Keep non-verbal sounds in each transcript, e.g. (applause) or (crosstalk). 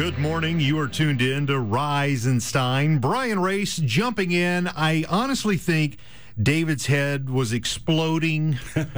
Good morning. You are tuned in to Rise and Stein. Brian Race jumping in. I honestly think David's head was exploding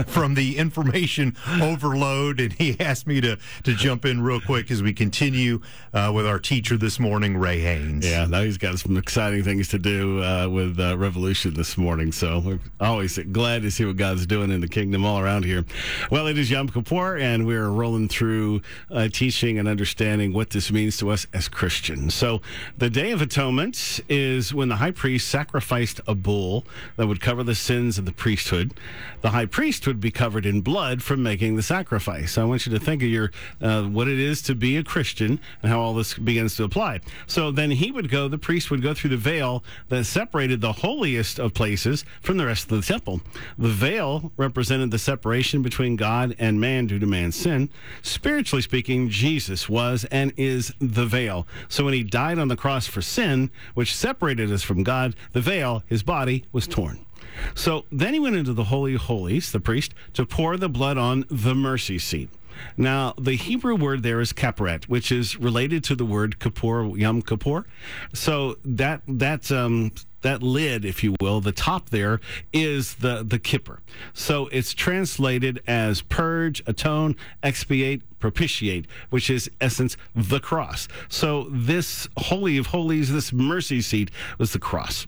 from the information overload, and he asked me to, to jump in real quick as we continue uh, with our teacher this morning, Ray Haynes. Yeah, now he's got some exciting things to do uh, with uh, Revolution this morning. So we're always glad to see what God's doing in the kingdom all around here. Well, it is Yom Kippur, and we're rolling through uh, teaching and understanding what this means to us as Christians. So the Day of Atonement is when the high priest sacrificed a bull that would cover the sins of the priesthood. The high priest would be covered in blood from making the sacrifice. I want you to think of your uh, what it is to be a Christian and how all this begins to apply. So then he would go, the priest would go through the veil that separated the holiest of places from the rest of the temple. The veil represented the separation between God and man due to man's sin. Spiritually speaking, Jesus was and is the veil. So when he died on the cross for sin, which separated us from God, the veil, his body, was torn. So then he went into the Holy Holies, the priest, to pour the blood on the mercy seat. Now, the Hebrew word there is kapret, which is related to the word Kippur, Yom Kippur. So that that um, that lid, if you will, the top there is the the kippur. So it's translated as purge, atone, expiate, propitiate, which is essence the cross. So this holy of holies, this mercy seat, was the cross.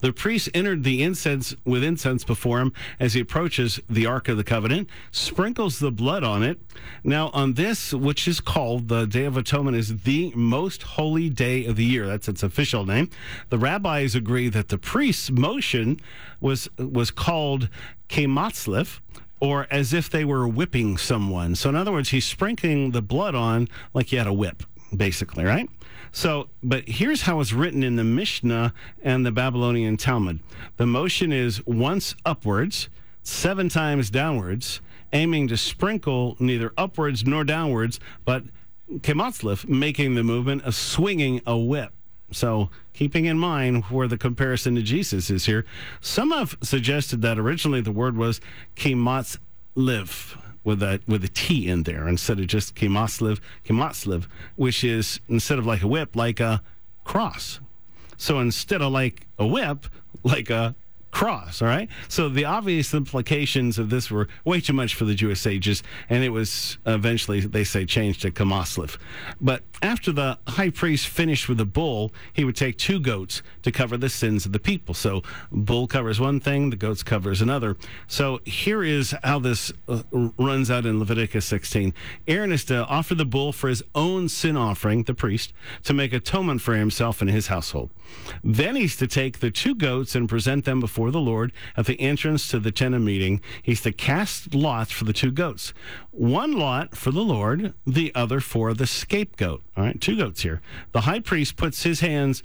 The priest entered the incense with incense before him as he approaches the Ark of the Covenant, sprinkles the blood on it. Now, on this, which is called the Day of Atonement, is the most holy day of the year. That's its official name. The rabbis agree that the priest's motion was was called kematzlif, or as if they were whipping someone. So, in other words, he's sprinkling the blood on like he had a whip, basically, right? So, but here's how it's written in the Mishnah and the Babylonian Talmud. The motion is once upwards, seven times downwards, aiming to sprinkle neither upwards nor downwards, but kematzlif, making the movement of swinging a whip. So, keeping in mind where the comparison to Jesus is here, some have suggested that originally the word was kematzliv with a with a T in there instead of just Kematsliv, Kematsliv, which is instead of like a whip, like a cross. So instead of like a whip, like a cross. All right. So the obvious implications of this were way too much for the Jewish sages, and it was eventually, they say, changed to Kamasliv. But after the high priest finished with the bull, he would take two goats to cover the sins of the people. So bull covers one thing, the goats covers another. So here is how this uh, runs out in Leviticus 16. Aaron is to offer the bull for his own sin offering, the priest, to make atonement for himself and his household. Then he's to take the two goats and present them before the Lord at the entrance to the tent of meeting. He's to cast lots for the two goats. One lot for the Lord, the other for the scapegoat. All right, two goats here. The high priest puts his hands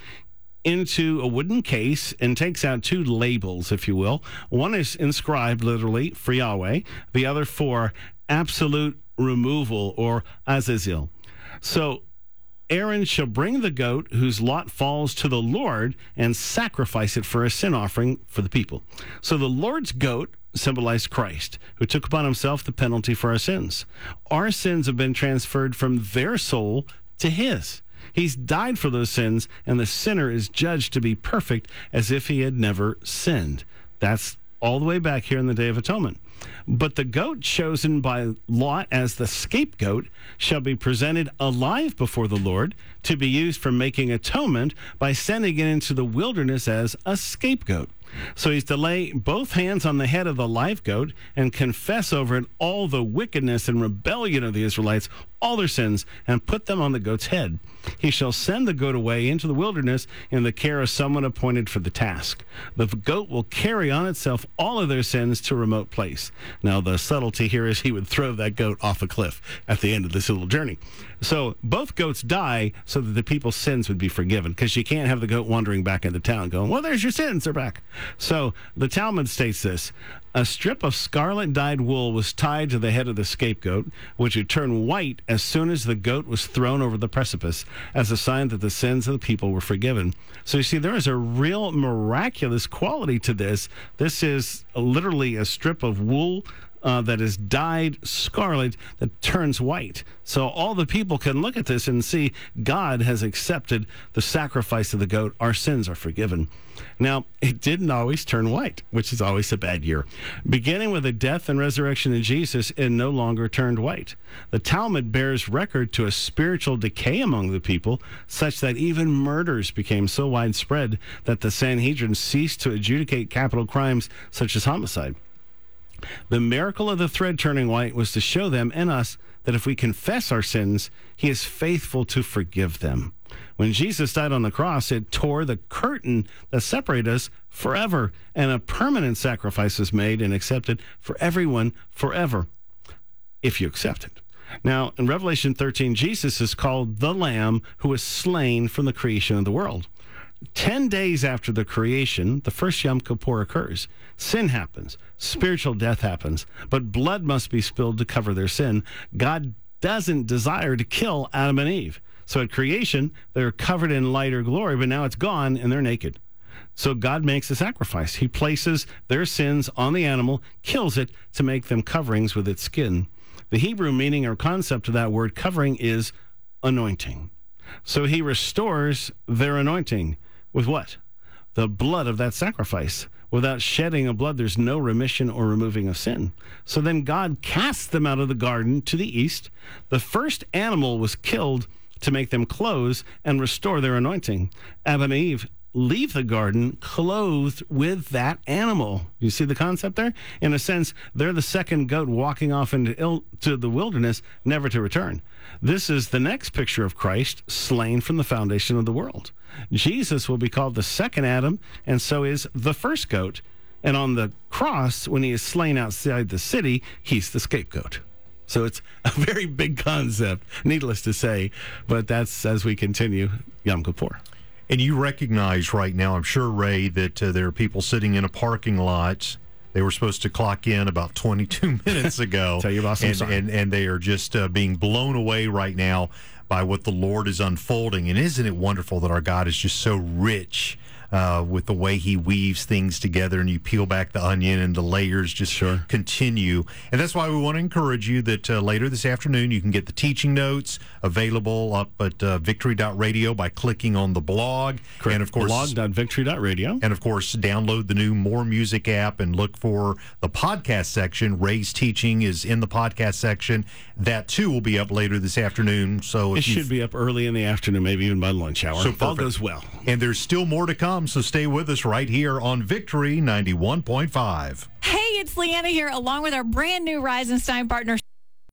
into a wooden case and takes out two labels, if you will. One is inscribed literally for Yahweh, the other for absolute removal or Azazel. So Aaron shall bring the goat whose lot falls to the Lord and sacrifice it for a sin offering for the people. So the Lord's goat symbolized Christ, who took upon himself the penalty for our sins. Our sins have been transferred from their soul to his. He's died for those sins, and the sinner is judged to be perfect as if he had never sinned. That's all the way back here in the Day of Atonement. But the goat chosen by Lot as the scapegoat shall be presented alive before the Lord to be used for making atonement by sending it into the wilderness as a scapegoat. So he's to lay both hands on the head of the live goat and confess over it all the wickedness and rebellion of the Israelites, all their sins, and put them on the goat's head. He shall send the goat away into the wilderness in the care of someone appointed for the task. The goat will carry on itself all of their sins to a remote place. Now, the subtlety here is he would throw that goat off a cliff at the end of this little journey. So both goats die so that the people's sins would be forgiven because you can't have the goat wandering back into town going, well, there's your sins, they're back. So the Talmud states this a strip of scarlet dyed wool was tied to the head of the scapegoat, which would turn white as soon as the goat was thrown over the precipice, as a sign that the sins of the people were forgiven. So you see, there is a real miraculous quality to this. This is literally a strip of wool uh, that is dyed scarlet that turns white. So all the people can look at this and see God has accepted the sacrifice of the goat. Our sins are forgiven. Now, it didn't always turn white, which is always a bad year. Beginning with the death and resurrection of Jesus, it no longer turned white. The Talmud bears record to a spiritual decay among the people, such that even murders became so widespread that the Sanhedrin ceased to adjudicate capital crimes such as homicide. The miracle of the thread turning white was to show them and us that if we confess our sins, he is faithful to forgive them. When Jesus died on the cross, it tore the curtain that separated us forever, and a permanent sacrifice was made and accepted for everyone forever, if you accept it. Now, in Revelation 13, Jesus is called the Lamb who was slain from the creation of the world. Ten days after the creation, the first Yom Kippur occurs. Sin happens, spiritual death happens, but blood must be spilled to cover their sin. God doesn't desire to kill Adam and Eve. So at creation, they're covered in light or glory, but now it's gone and they're naked. So God makes a sacrifice. He places their sins on the animal, kills it to make them coverings with its skin. The Hebrew meaning or concept of that word covering is anointing. So he restores their anointing with what? The blood of that sacrifice. Without shedding of blood, there's no remission or removing of sin. So then God casts them out of the garden to the east. The first animal was killed to make them clothes and restore their anointing. Adam and Eve leave the garden clothed with that animal. You see the concept there? In a sense, they're the second goat walking off into to the wilderness, never to return. This is the next picture of Christ slain from the foundation of the world. Jesus will be called the second Adam, and so is the first goat. And on the cross, when he is slain outside the city, he's the scapegoat. So it's a very big concept, needless to say, but that's as we continue Yom Kippur. And you recognize right now, I'm sure, Ray, that uh, there are people sitting in a parking lot. They were supposed to clock in about 22 (laughs) minutes ago. Tell you about and, and, and they are just uh, being blown away right now by what the Lord is unfolding. And isn't it wonderful that our God is just so rich uh, with the way he weaves things together and you peel back the onion and the layers just sure. continue. And that's why we want to encourage you that uh, later this afternoon you can get the teaching notes available up at uh, victory.radio by clicking on the blog. Correct. And of course, blog.victory.radio. And of course, download the new More Music app and look for the podcast section. Ray's teaching is in the podcast section. That too will be up later this afternoon. So it should be up early in the afternoon, maybe even by lunch hour. So if all goes well. And there's still more to come so stay with us right here on Victory 91.5. Hey, it's Leanna here, along with our brand new Rise and Stein partner.